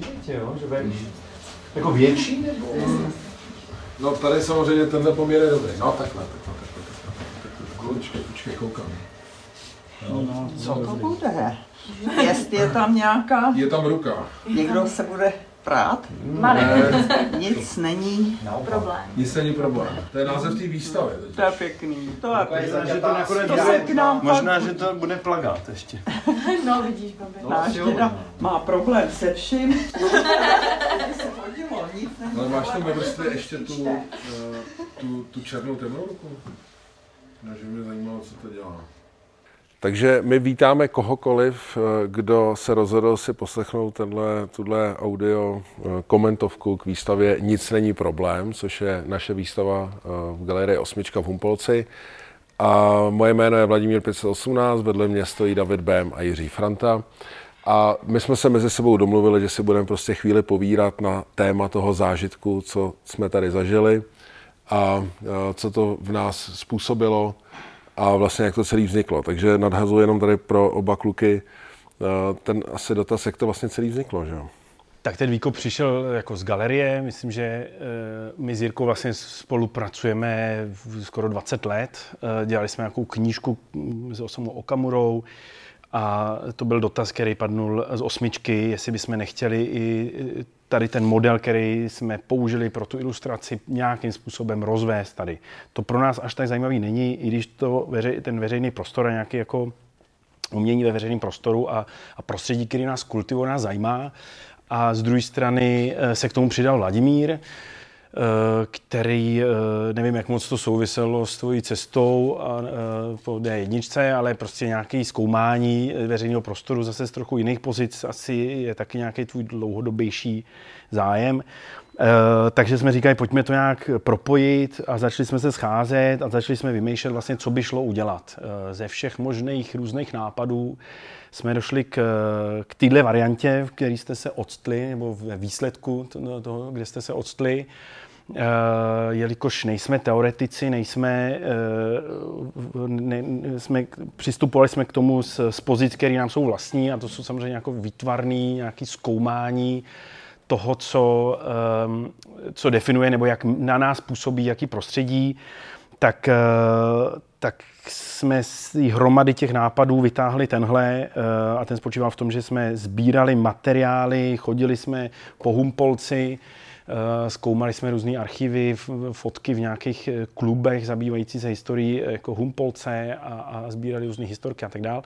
Přijde jo, že budeš jako větší nebo? No tady samozřejmě tenhle poměr je dobrý. No takhle, takhle, takhle, takhle. takhle. Počkej, počkej, koukám. No, co to bude? Jestli je tam nějaká, Je tam ruka. někdo se bude prát? Ne, Nic není. Problém. nic není problém. To je název té výstavy. To je pěkný. To je Možná, že pěkný. to nakonec To se k nám Možná, že to bude plagát ještě. No vidíš, babi. No, Náš děda no. má problém se vším. Ale máš tam ve vrstvě ještě tu, eh, tu, tu černou temnou ruku? No, že mě zajímalo, co to dělá. Takže my vítáme kohokoliv, eh, kdo se rozhodl si poslechnout tenhle, tuhle audio eh, komentovku k výstavě Nic není problém, což je naše výstava eh, v galerii Osmička v Humpolci. A moje jméno je Vladimír 518, vedle mě stojí David Bém a Jiří Franta. A my jsme se mezi sebou domluvili, že si budeme prostě chvíli povídat na téma toho zážitku, co jsme tady zažili a co to v nás způsobilo a vlastně jak to celý vzniklo. Takže nadhazuji jenom tady pro oba kluky eh, ten asi dotaz, jak to vlastně celý vzniklo. Že? Tak ten výkop přišel jako z galerie. Myslím, že eh, my s Jirkou vlastně spolupracujeme skoro 20 let. Eh, Dělali jsme nějakou knížku mm, s Osamou Okamurou a to byl dotaz, který padnul z osmičky, jestli bychom nechtěli i tady ten model, který jsme použili pro tu ilustraci, nějakým způsobem rozvést tady. To pro nás až tak zajímavý není, i když to veřej, ten veřejný prostor je nějaký jako umění ve veřejném prostoru a, a prostředí, který nás kultivuje, nás zajímá. A z druhé strany eh, se k tomu přidal Vladimír, který, eh, nevím, jak moc to souviselo s tvojí cestou a, eh, po D1, ale prostě nějaké zkoumání eh, veřejného prostoru zase z trochu jiných pozic asi je taky nějaký tvůj dlouhodobější zájem. Eh, takže jsme říkali, pojďme to nějak propojit a začali jsme se scházet a začali jsme vymýšlet vlastně, co by šlo udělat. Eh, Ze všech možných různých nápadů jsme došli k, k téhle variantě, v které jste se odstli, nebo ve výsledku to- toho, kde jste se odstli. Eh, jelikož nejsme teoretici, nejsme, eh, ne, jsme, přistupovali jsme k tomu z, z pozic, které nám jsou vlastní a to jsou samozřejmě jako výtvarný, nějaký zkoumání toho, co, ehm, co definuje nebo jak na nás působí, jaký prostředí, tak, eh, tak jsme z hromady těch nápadů vytáhli tenhle eh, a ten spočíval v tom, že jsme sbírali materiály, chodili jsme po Humpolci, eh, zkoumali jsme různé archivy, fotky v nějakých klubech zabývající se historií jako Humpolce a, a sbírali různé historky a tak dále.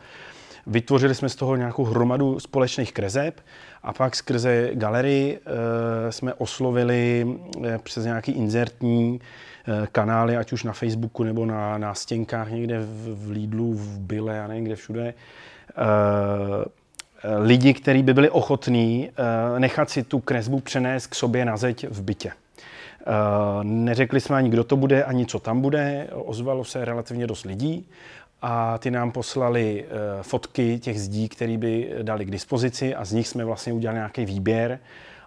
Vytvořili jsme z toho nějakou hromadu společných kreseb a pak skrze galerii e, jsme oslovili e, přes nějaký inzertní e, kanály, ať už na Facebooku nebo na nástěnkách někde v, v Lidlu, v Bile, já nevím kde všude, lidi, kteří by byli ochotní nechat si tu kresbu přenést k sobě na zeď v bytě. Eh, Neřekli jsme ani, kdo to bude, ani co tam bude. Ozvalo se relativně dost lidí a ty nám poslali eh, fotky těch zdí, které by dali k dispozici a z nich jsme vlastně udělali nějaký výběr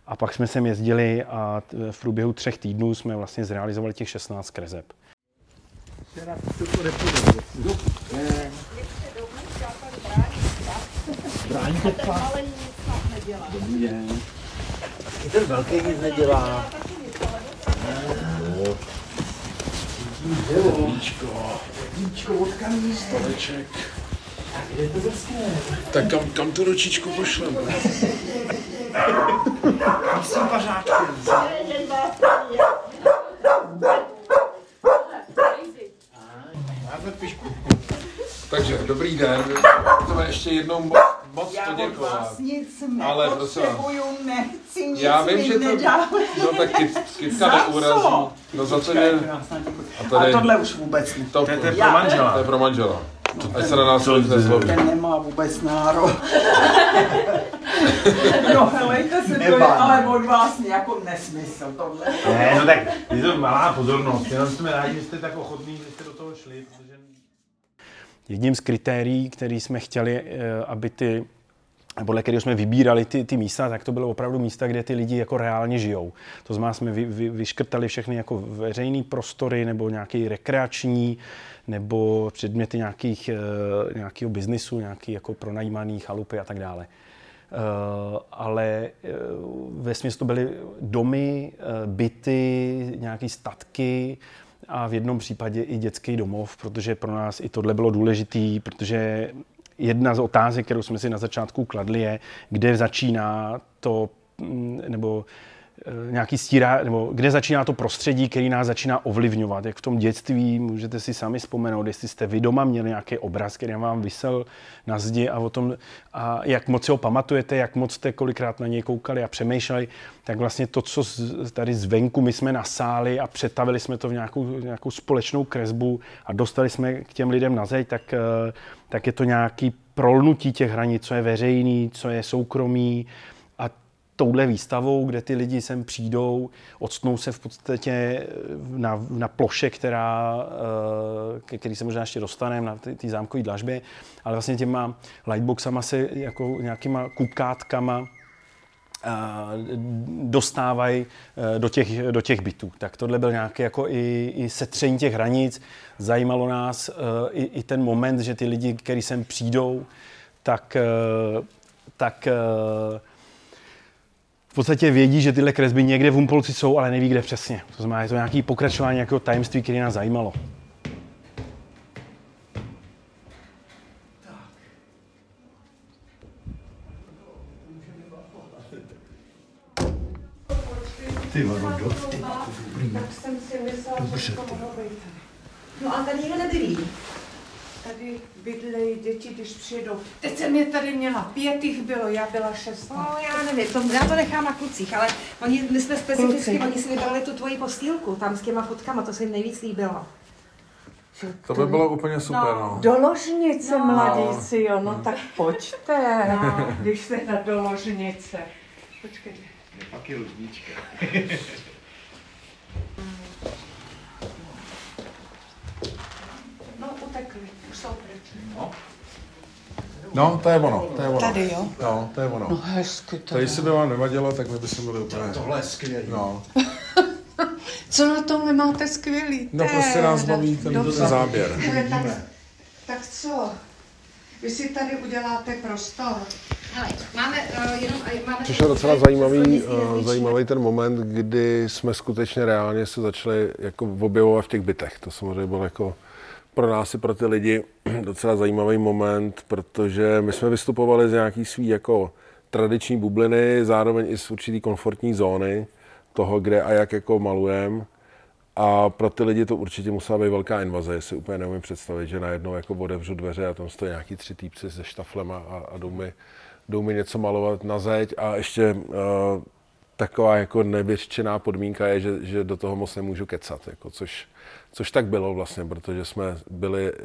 a pak jsme sem jezdili a v průběhu třech týdnů jsme vlastně zrealizovali těch 16 kreseb. Ten velký nic nedělá. Stoleček. Tak kam, kam tu ručičku pošlem? Takže dobrý den, to ještě jednou moc, moc Já to od děkovat. vás nic Ale prosím nechci nic Já vím, že to, nedávejte. no tak kyt, kytka neurazí. co? No za to, že, a A tady, tohle už vůbec ne. to, To je to, pro manžela. je pro manžela. Ať se na nás nic nezlobí. Ten nemá vůbec nárok. no helejte se, to je ale od vás jako nesmysl tohle. Ne, no tak je to malá pozornost. Jenom jsme rádi, že jste tak ochotní, že jste do toho šli, protože... Jedním z kritérií, který jsme chtěli, eh, aby ty podle kterého jsme vybírali ty, ty místa, tak to bylo opravdu místa, kde ty lidi jako reálně žijou. To znamená, jsme vy, vy, vyškrtali všechny jako veřejné prostory nebo nějaký rekreační nebo předměty nějakých, eh, nějakého biznisu, nějaký jako pronajímaný chalupy a tak dále. ale ve smyslu to byly domy, byty, nějaké statky, a v jednom případě i dětský domov, protože pro nás i tohle bylo důležitý, protože jedna z otázek, kterou jsme si na začátku kladli, je, kde začíná to, mm, nebo nějaký stírá, nebo kde začíná to prostředí, který nás začíná ovlivňovat. Jak v tom dětství, můžete si sami vzpomenout, jestli jste vy doma měli nějaký obraz, který vám vysel na zdi a o tom, a jak moc si ho pamatujete, jak moc jste kolikrát na něj koukali a přemýšleli, tak vlastně to, co tady zvenku my jsme nasáli a přetavili jsme to v nějakou, nějakou společnou kresbu a dostali jsme k těm lidem na zeď, tak, eh, tak je to nějaký prolnutí těch hranic, co je veřejný, co je soukromý, touhle výstavou, kde ty lidi sem přijdou, odstnou se v podstatě na, na ploše, která, eh, ke který se možná ještě dostaneme, na ty, ty zámkové dlažby, ale vlastně těma lightboxama se jako nějakýma kupkátkama eh, dostávají eh, do těch, do těch bytů. Tak tohle byl nějaké jako i, i setření těch hranic. Zajímalo nás i, i ten moment, že ty lidi, kteří sem přijdou, tak, tak v podstatě vědí, že tyhle kresby někde v Umpolci jsou, ale neví, kde přesně. To znamená, je to nějaký pokračování nějakého tajemství, které nás zajímalo. Ty vado, dost, ty Tak jsem si myslela, že to mohlo být. No a tady nikdo nebydlí tady bydlejí děti, když přijedou. Teď jsem je tady měla, pět jich bylo, já byla šest. No, já nevím, to, já to nechám na klucích, ale oni, my jsme specificky, Kluci. oni si vybrali tu tvoji postýlku, tam s těma fotkama, to se jim nejvíc líbilo. To by bylo úplně super, no. no. Do ložnice, no. mladíci, jo, no tak pojďte, no, když jste na doložnice. Počkejte. Pak je různička. No. No, to je ono, to je ono. Tady, jo? No, to je ono. No, hezky to. Tady se by vám nevadilo, tak my bychom byli úplně... Tohle je skvělý. No. Co na tom nemáte skvělý? No, prostě nás baví ten, ten záběr. tak, tak co? Vy si tady uděláte prostor. Hele, máme uh, jenom... Máme Přišel docela zajímavý, uh, zajímavý ten moment, kdy jsme skutečně reálně se začali jako objevovat v těch bytech. To samozřejmě bylo jako pro nás i pro ty lidi docela zajímavý moment, protože my jsme vystupovali z nějaký svý jako tradiční bubliny, zároveň i z určitý komfortní zóny toho, kde a jak jako malujeme. A pro ty lidi to určitě musela být velká invaze. Já si úplně neumím představit, že najednou jako otevřu dveře a tam stojí nějaký tři týpci se štaflema a, a jdou, mi, jdou mi něco malovat na zeď a ještě uh, taková jako nevyřčená podmínka je, že, že do toho moc nemůžu kecat, jako, což Což tak bylo vlastně, protože jsme byli uh,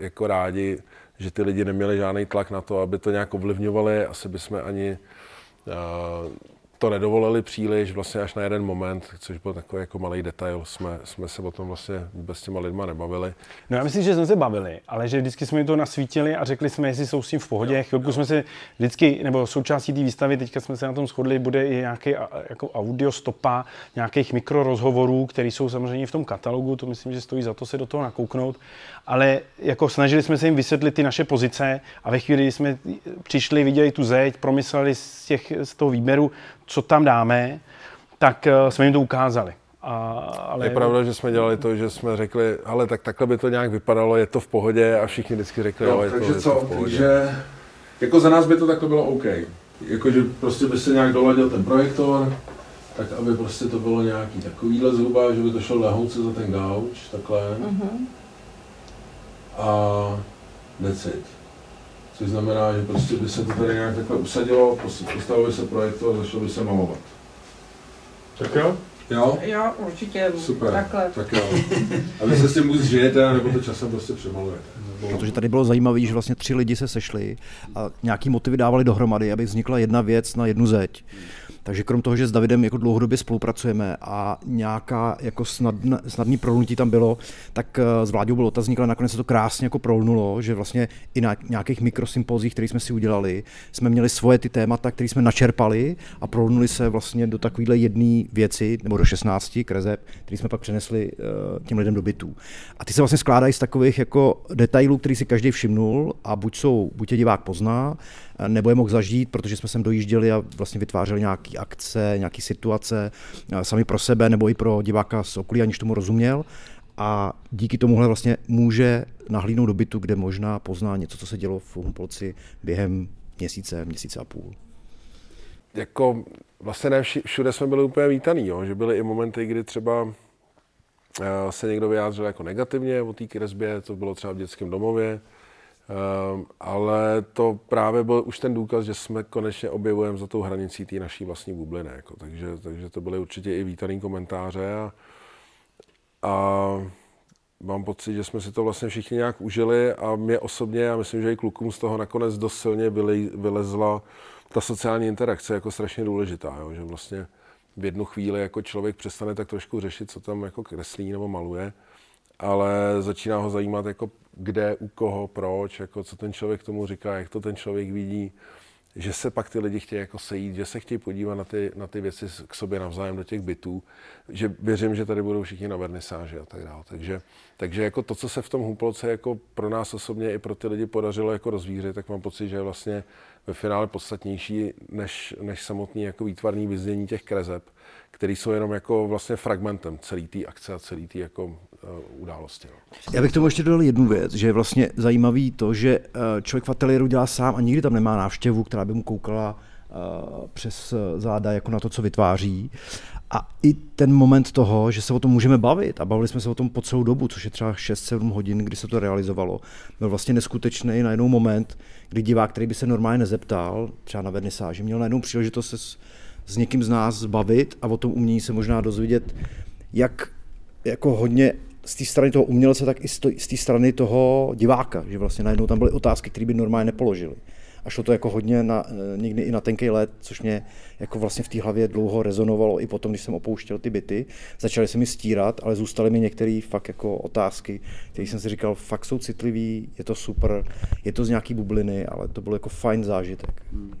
jako rádi, že ty lidi neměli žádný tlak na to, aby to nějak ovlivňovali. Asi bychom ani uh, to nedovolili příliš, vlastně až na jeden moment, což byl takový jako malý detail, jsme, jsme se o tom vlastně vůbec s těma lidma nebavili. No já myslím, že jsme se bavili, ale že vždycky jsme jim to nasvítili a řekli jsme, jestli jsou s tím v pohodě. Chvilku jsme se vždycky, nebo součástí té výstavy, teďka jsme se na tom shodli, bude i nějaký jako audio stopa nějakých mikrorozhovorů, které jsou samozřejmě v tom katalogu, to myslím, že stojí za to se do toho nakouknout, ale jako snažili jsme se jim vysvětlit ty naše pozice a ve chvíli, kdy jsme přišli, viděli tu zeď, promysleli z, těch, z toho výběru, co tam dáme, tak eh, jsme jim to ukázali. A, ale... Je pravda, že jsme dělali to, že jsme řekli, ale tak takhle by to nějak vypadalo, je to v pohodě a všichni vždycky řekli, no, je, takže to, je co, to v pohodě. Takže, jako za nás by to takhle bylo OK. Jakože prostě by se nějak doladil ten projektor, tak aby prostě to bylo nějaký takovýhle zhruba, že by to šlo lehouce za ten gauč, takhle. Mm-hmm. A decit. Což znamená, že prostě by se to tady nějak takhle usadilo, postavil by se projektor a začalo by se malovat. Tak jo? Jo? Jo, určitě. Super. Takhle. Tak jo. A vy se s tím buď žijete, nebo to časem prostě přemalujete. Protože tady bylo zajímavé, že vlastně tři lidi se sešli a nějaký motivy dávali dohromady, aby vznikla jedna věc na jednu zeď. Takže krom toho, že s Davidem jako dlouhodobě spolupracujeme a nějaká jako snadn, snadný prolnutí tam bylo, tak s Vláďou byl otazník, ale nakonec se to krásně jako prolnulo, že vlastně i na nějakých mikrosympozích, které jsme si udělali, jsme měli svoje ty témata, které jsme načerpali a prolnuli se vlastně do takovéhle jedné věci, nebo do 16 krezeb, které jsme pak přenesli těm lidem do bytů. A ty se vlastně skládají z takových jako detailů, který si každý všimnul a buď jsou, buď je divák pozná, nebo je mohl zažít, protože jsme sem dojížděli a vlastně vytvářeli akce, nějaké situace sami pro sebe nebo i pro diváka z okolí, aniž tomu rozuměl. A díky tomuhle vlastně může nahlídnout do bytu, kde možná pozná něco, co se dělo v Humpolci během měsíce, měsíce a půl. Jako vlastně ne všude jsme byli úplně vítaný, jo? že byly i momenty, kdy třeba eh, se někdo vyjádřil jako negativně o té kresbě, to bylo třeba v dětském domově, ale to právě byl už ten důkaz, že jsme konečně objevujeme za tou hranicí té naší vlastní bubliny. Jako, takže, takže to byly určitě i vítaný komentáře a, a mám pocit, že jsme si to vlastně všichni nějak užili a mě osobně, já myslím, že i klukům z toho nakonec dost silně vylezla ta sociální interakce jako strašně důležitá, jo? že vlastně v jednu chvíli jako člověk přestane tak trošku řešit, co tam jako kreslí nebo maluje, ale začíná ho zajímat jako kde, u koho, proč, jako co ten člověk tomu říká, jak to ten člověk vidí, že se pak ty lidi chtějí jako sejít, že se chtějí podívat na ty, na ty věci k sobě navzájem do těch bytů, že věřím, že tady budou všichni na vernisáži a tak dále. Takže, takže jako to, co se v tom Humpolce jako pro nás osobně i pro ty lidi podařilo jako rozvířit, tak mám pocit, že je vlastně ve finále podstatnější než, než samotný jako výtvarný vyznění těch krezeb, které jsou jenom jako vlastně fragmentem celé té akce a celé té jako události. No. Já bych tomu ještě dodal jednu věc, že je vlastně zajímavý to, že uh, člověk v ateliéru dělá sám a nikdy tam nemá návštěvu, která by mu koukala uh, přes záda jako na to, co vytváří. A i ten moment toho, že se o tom můžeme bavit, a bavili jsme se o tom po celou dobu, což je třeba 6-7 hodin, kdy se to realizovalo, byl vlastně neskutečný na jednou moment, kdy divák, který by se normálně nezeptal, třeba na vernisáži, měl najednou příležitost se s, s někým z nás zbavit a o tom umění se možná dozvědět, jak jako hodně z té strany toho umělce, tak i z té strany toho diváka, že vlastně najednou tam byly otázky, které by normálně nepoložili a šlo to jako hodně na, eh, někdy i na tenký let, což mě jako vlastně v té hlavě dlouho rezonovalo i potom, když jsem opouštěl ty byty. Začaly se mi stírat, ale zůstaly mi některé fakt jako otázky, které jsem si říkal, fakt jsou citlivý, je to super, je to z nějaký bubliny, ale to byl jako fajn zážitek. Hmm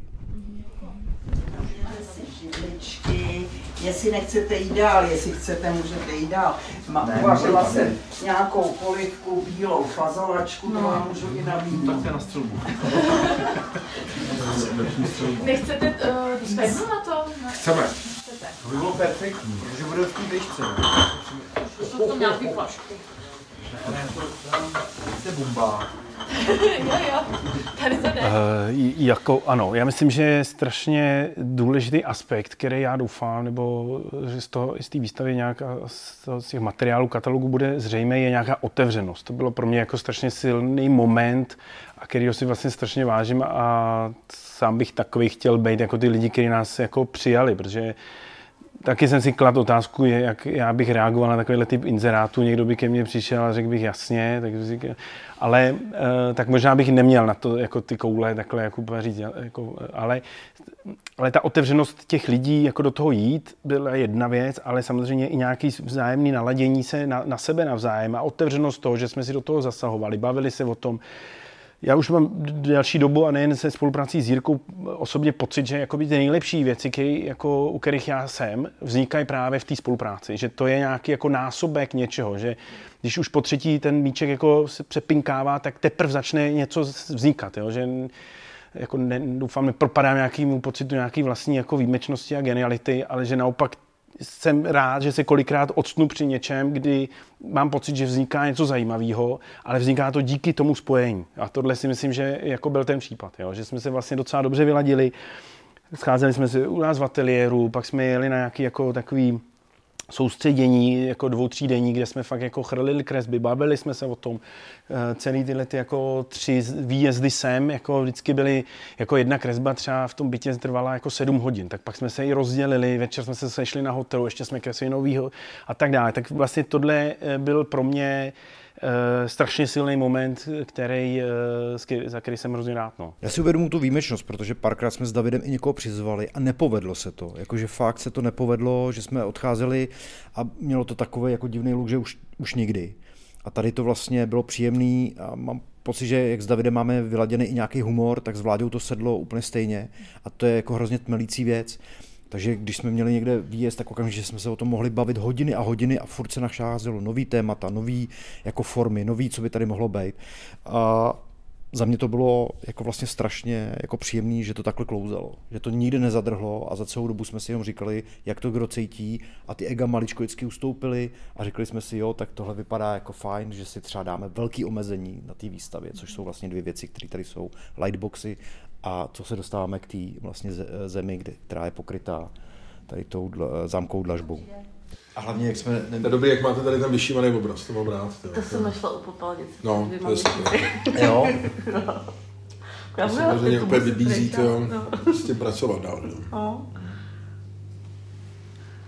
jestli nechcete jít dál, jestli chcete, můžete jít dál. Ma, uvařila jsem nějakou polivku, bílou fazolačku, no. to vám můžu i nabídnout. Tak je na střelbu. Nechcete uh, na to? Chceme. To by bylo perfektní, protože bude v té výšce. To to nějaký flašku. Jste bumbák. tady to. Uh, jako, ano, já myslím, že je strašně důležitý aspekt, který já doufám, nebo že z, toho, z té výstavy nějaká, z těch materiálů, katalogu bude zřejmé, je nějaká otevřenost. To bylo pro mě jako strašně silný moment, a kterýho si vlastně strašně vážím a sám bych takový chtěl být jako ty lidi, kteří nás jako přijali, protože Taky jsem si kladl otázku, jak já bych reagoval na takovýhle typ inzerátů. Někdo by ke mně přišel a řekl bych jasně, tak říkal, ale eh, tak možná bych neměl na to jako ty koule takhle jako říct, jako, ale, ale ta otevřenost těch lidí jako do toho jít byla jedna věc, ale samozřejmě i nějaký vzájemný naladění se na, na sebe navzájem a otevřenost toho, že jsme si do toho zasahovali, bavili se o tom, já už mám další dobu a nejen se spoluprací s Jirkou osobně pocit, že jakoby ty nejlepší věci, který, jako, u kterých já jsem, vznikají právě v té spolupráci. Že to je nějaký jako násobek něčeho, že když už po třetí ten míček jako se přepinkává, tak teprve začne něco vznikat. Jo? Že jako ne, doufám, nepropadám nějakému pocitu nějaký vlastní jako výjimečnosti a geniality, ale že naopak jsem rád, že se kolikrát odstnu při něčem, kdy mám pocit, že vzniká něco zajímavého, ale vzniká to díky tomu spojení. A tohle si myslím, že jako byl ten případ, jo? že jsme se vlastně docela dobře vyladili. Scházeli jsme se u nás v ateliéru, pak jsme jeli na nějaký jako takový soustředění jako dvou, tří denní, kde jsme fakt jako chrlili kresby, bavili jsme se o tom. Eh, celý tyhle ty jako tři výjezdy sem, jako vždycky byly, jako jedna kresba třeba v tom bytě trvala jako sedm hodin, tak pak jsme se i rozdělili, večer jsme se sešli na hotelu, ještě jsme kreslili novýho a tak dále. Tak vlastně tohle eh, byl pro mě uh, strašně silný moment, který, uh, za který jsem hrozně rád. No. Já si uvědomuji tu výjimečnost, protože párkrát jsme s Davidem i někoho přizvali a nepovedlo se to. Jakože fakt se to nepovedlo, že jsme odcházeli a mělo to takový jako divný luk, že už, už nikdy. A tady to vlastně bylo příjemný a mám pocit, že jak s Davidem máme vyladěný i nějaký humor, tak s to sedlo úplně stejně. A to je jako hrozně tmelící věc. Takže když jsme měli někde výjezd, tak okamžitě jsme se o tom mohli bavit hodiny a hodiny a furt se nacházelo nový témata, nový jako formy, nový, co by tady mohlo být. A za mě to bylo jako vlastně strašně jako příjemný, že to takhle klouzalo, že to nikdy nezadrhlo a za celou dobu jsme si jenom říkali, jak to kdo cítí a ty ega maličko vždycky ustoupili a řekli jsme si, jo, tak tohle vypadá jako fajn, že si třeba dáme velký omezení na té výstavě, což jsou vlastně dvě věci, které tady jsou, lightboxy a co se dostáváme k té vlastně zemi, která je pokrytá tady tou zámkou dlažbou. A hlavně, jak jsme... Ne... To je dobrý, jak máte tady ten vyšívaný obraz, to mám rád. To, to jsem našla u popelnice. No, to je super. jo. Já to samozřejmě úplně vybízí to, no. s tím pracovat dál. No.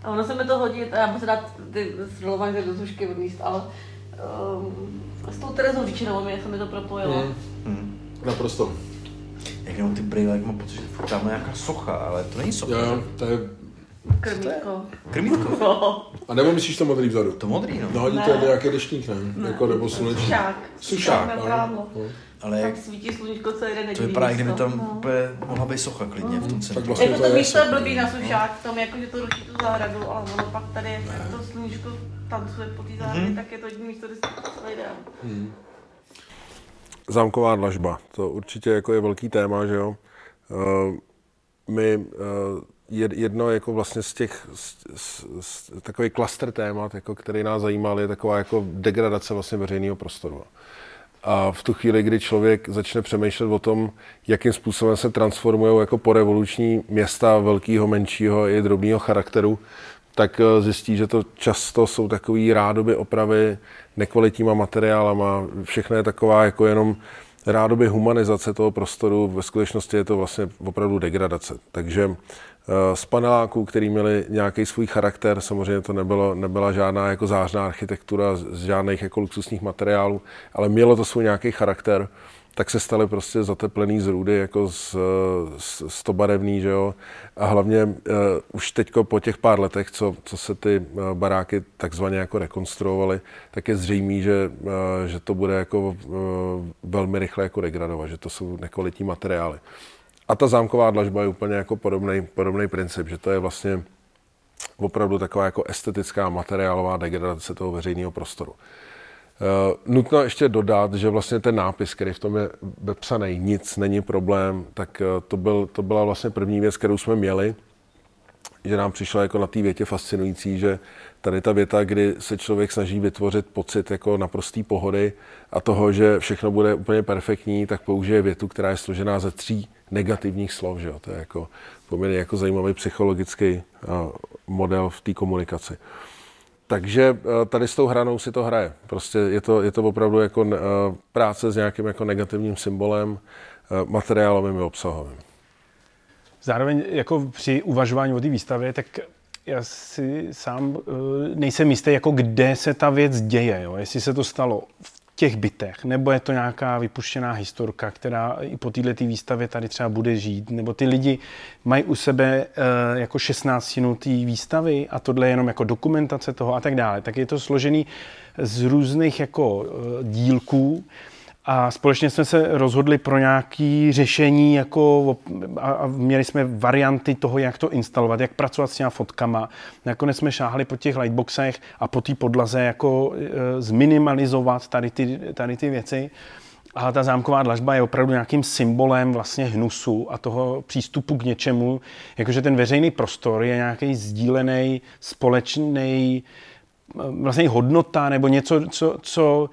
A ono se mi to hodí, a já musím dát ty srilované do tušky odníst, ale um, s tou Terezou Říčinovou mě se mi to propojilo. Mm. Mm. Naprosto. Jak jenom ty brýle, jak mám pocit, že tam nějaká socha, ale to není socha. Jo, to je Krmítko. Krmítko? No. A nebo myslíš to modrý vzadu? To modrý, no. No, hodí to nějaký deštník, ne? ne. Jako, nebo sluneční. Sušák. Sušák, no. Ale tam svítí sluníčko celý den To vypadá, kdyby tam no. úplně mohla být socha klidně v tom centru. Tak vlastně jako to, to místo je blbý na sušák, v tom jako, že to ruší tu zahradu, ale ono pak tady, jak to sluníčko tancuje po té zahradě, hmm. tak je to jediné místo, kde se celý den. Hmm. Zámková dlažba, to určitě jako je velký téma, že jo. Uh, my uh, jedno jako vlastně z těch, z, z, z, takový klaster témat, jako, který nás zajímal, je taková jako degradace vlastně veřejného prostoru. A v tu chvíli, kdy člověk začne přemýšlet o tom, jakým způsobem se transformují jako porevoluční města velkého, menšího i drobného charakteru, tak eh, zjistí, že to často jsou takové rádoby opravy nekvalitníma materiálama. Všechno je taková jako jenom rádoby humanizace toho prostoru. Ve skutečnosti je to vlastně opravdu degradace. Takže z paneláků, který měli nějaký svůj charakter. Samozřejmě to nebylo, nebyla žádná jako zářná architektura z žádných jako luxusních materiálů, ale mělo to svůj nějaký charakter tak se staly prostě zateplený z růdy, jako z, z, z to barevný, že jo. A hlavně uh, už teďko po těch pár letech, co, co se ty uh, baráky takzvaně jako rekonstruovaly, tak je zřejmé, že, uh, že to bude jako uh, velmi rychle jako degradovat, že to jsou nekvalitní materiály. A ta zámková dlažba je úplně jako podobný, podobný princip, že to je vlastně opravdu taková jako estetická materiálová degradace toho veřejného prostoru. Uh, nutno ještě dodat, že vlastně ten nápis, který v tom je vepsaný, nic není problém, tak uh, to, byl, to byla vlastně první věc, kterou jsme měli, že nám přišlo jako na té větě fascinující, že tady ta věta, kdy se člověk snaží vytvořit pocit jako naprostý pohody a toho, že všechno bude úplně perfektní, tak použije větu, která je složená ze tří negativních slov. Že jo? To je jako poměrně jako zajímavý psychologický model v té komunikaci. Takže tady s tou hranou si to hraje. Prostě je to, je to opravdu jako práce s nějakým jako negativním symbolem, materiálovým a obsahovým. Zároveň jako při uvažování o té výstavě, tak já si sám nejsem jistý, jako kde se ta věc děje. Jo? Jestli se to stalo v těch bytech, nebo je to nějaká vypuštěná historka, která i po této výstavě tady třeba bude žít, nebo ty lidi mají u sebe uh, jako 16 minutý výstavy a tohle je jenom jako dokumentace toho a tak dále. Tak je to složený z různých jako uh, dílků, a společně jsme se rozhodli pro nějaké řešení jako, a měli jsme varianty toho, jak to instalovat, jak pracovat s těma fotkama. Nakonec jsme šáhli po těch lightboxech a po té podlaze jako e, zminimalizovat tady ty, tady ty věci. A ta zámková dlažba je opravdu nějakým symbolem vlastně hnusu a toho přístupu k něčemu, jakože ten veřejný prostor je nějaký sdílený, společný vlastně hodnota nebo něco, co, co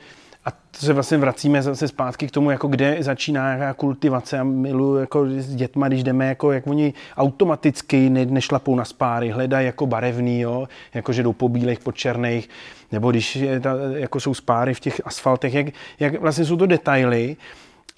to se vlastně vracíme zase zpátky k tomu, jako kde začíná nějaká kultivace a miluji jako s dětma, když jdeme, jako jak oni automaticky ne, nešlapou na spáry, hledají jako barevný, jo, jako že jdou po bílých, po černých, nebo když je ta, jako jsou spáry v těch asfaltech, jak, jak vlastně jsou to detaily,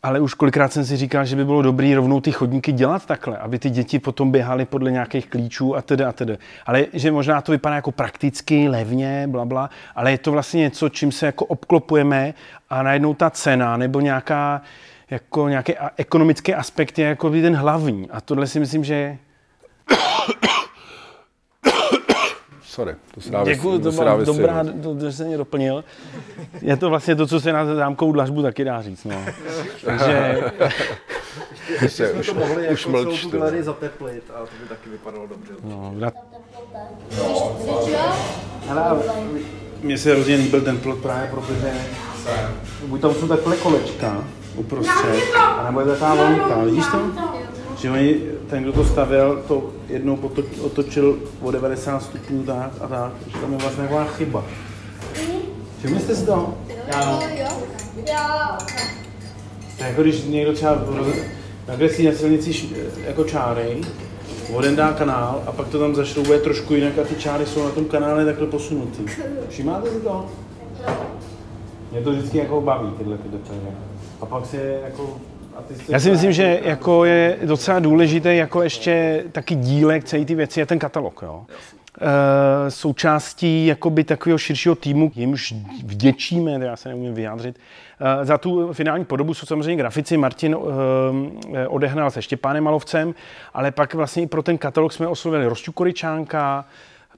ale už kolikrát jsem si říkal, že by bylo dobré rovnou ty chodníky dělat takhle, aby ty děti potom běhaly podle nějakých klíčů a tedy a tedy. Ale že možná to vypadá jako prakticky, levně, bla, bla, ale je to vlastně něco, čím se jako obklopujeme a najednou ta cena nebo nějaká, jako nějaký ekonomický aspekt je jako ten hlavní. A tohle si myslím, že Sorry, to se dá Děkuji, to byla dobrá, to, to se mě doplnil. Je to vlastně to, co se na zámkovou dlažbu taky dá říct. No. Takže... Ještě jsme to mohli jako celou tu galerii zateplit a to by taky vypadalo dobře. No, na... Hele, mně se hrozně líbil ten plot právě, protože buď tam jsou takhle kolečka uprostřed, a nebo je taková lonka, vidíš to? Že oni, ten, kdo to stavěl, to jednou otočil o 90 stupňů tak a tak, že tam je vlastně taková chyba. Všimli jste si to? Jo, jo. Jo. To je jako když někdo třeba nagresí na silnici jako čáry, voden dá kanál a pak to tam zašroubuje trošku jinak a ty čáry jsou na tom kanále takhle posunutý. Všimáte si to? Mě to vždycky jako baví, tyhle ty detaily. A pak se jako já si myslím, že jako je docela důležité jako ještě taky dílek celé ty věci je ten katalog. Jo. E, součástí jakoby takového širšího týmu, jimž vděčíme, já se neumím vyjádřit, e, za tu finální podobu jsou samozřejmě grafici. Martin e, odehnal se Štěpánem Malovcem, ale pak vlastně i pro ten katalog jsme oslovili Rosťu Koričánka,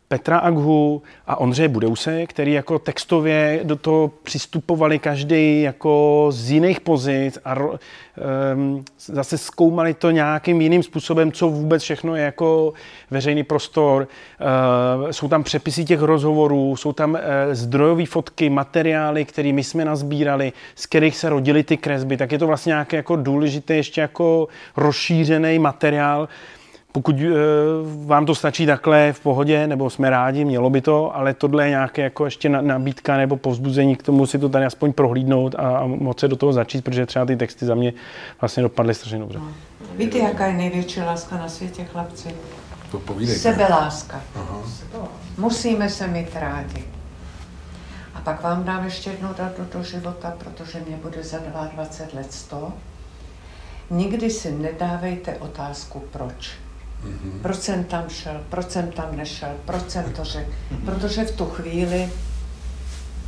Petra Aghu a Ondřeje Budeuse, který jako textově do toho přistupovali každý jako z jiných pozic a um, zase zkoumali to nějakým jiným způsobem, co vůbec všechno je jako veřejný prostor. Uh, jsou tam přepisy těch rozhovorů, jsou tam uh, zdrojové fotky, materiály, které my jsme nazbírali, z kterých se rodily ty kresby, tak je to vlastně nějaký jako důležitý ještě jako rozšířený materiál, pokud uh, vám to stačí takhle v pohodě, nebo jsme rádi, mělo by to, ale tohle je nějaké jako ještě nabídka nebo povzbuzení k tomu si to tady aspoň prohlídnout a, a moc se do toho začít, protože třeba ty texty za mě vlastně dopadly strašně dobře. No. Víte, jaká je největší láska na světě, chlapci? To povídejte. Sebeláska. Aha. Musíme se mít rádi. A pak vám dám ještě jednou datu do života, protože mě bude za 22 let 100. Nikdy si nedávejte otázku proč. Mm-hmm. Proč jsem tam šel, proč jsem tam nešel, proč jsem to řekl. Mm-hmm. Protože v tu chvíli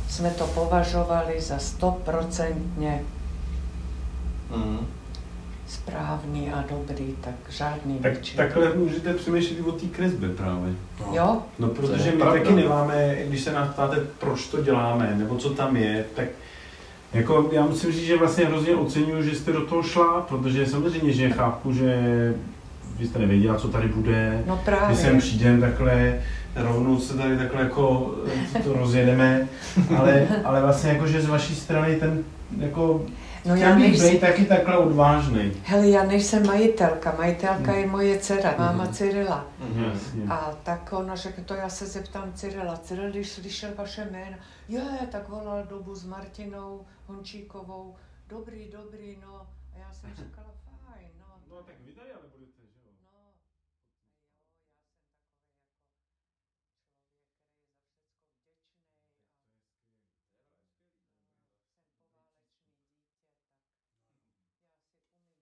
jsme to považovali za stoprocentně mm-hmm. správný a dobrý, tak žádný tak, větší. Takhle můžete přemýšlet o té kresbě právě. No. Jo? No protože my pravda. taky nemáme, když se nás ptáte, proč to děláme, nebo co tam je, tak jako já musím říct, že vlastně hrozně oceňuju, že jste do toho šla, protože samozřejmě, že chápu, že vy jste nevěděla, co tady bude. No právě. My sem přijdeme takhle, rovnou se tady takhle jako to rozjedeme, ale, ale vlastně jako, že z vaší strany ten jako No já nejsem... taky takhle odvážný. Hele, já nejsem majitelka. Majitelka je moje dcera, máma mm. Cyrila. Mm. A tak ona řekla, to já se zeptám Cyrila. Cyril, když slyšel vaše jméno, je, tak volal dobu s Martinou Hončíkovou. Dobrý, dobrý, no. A já jsem říkala,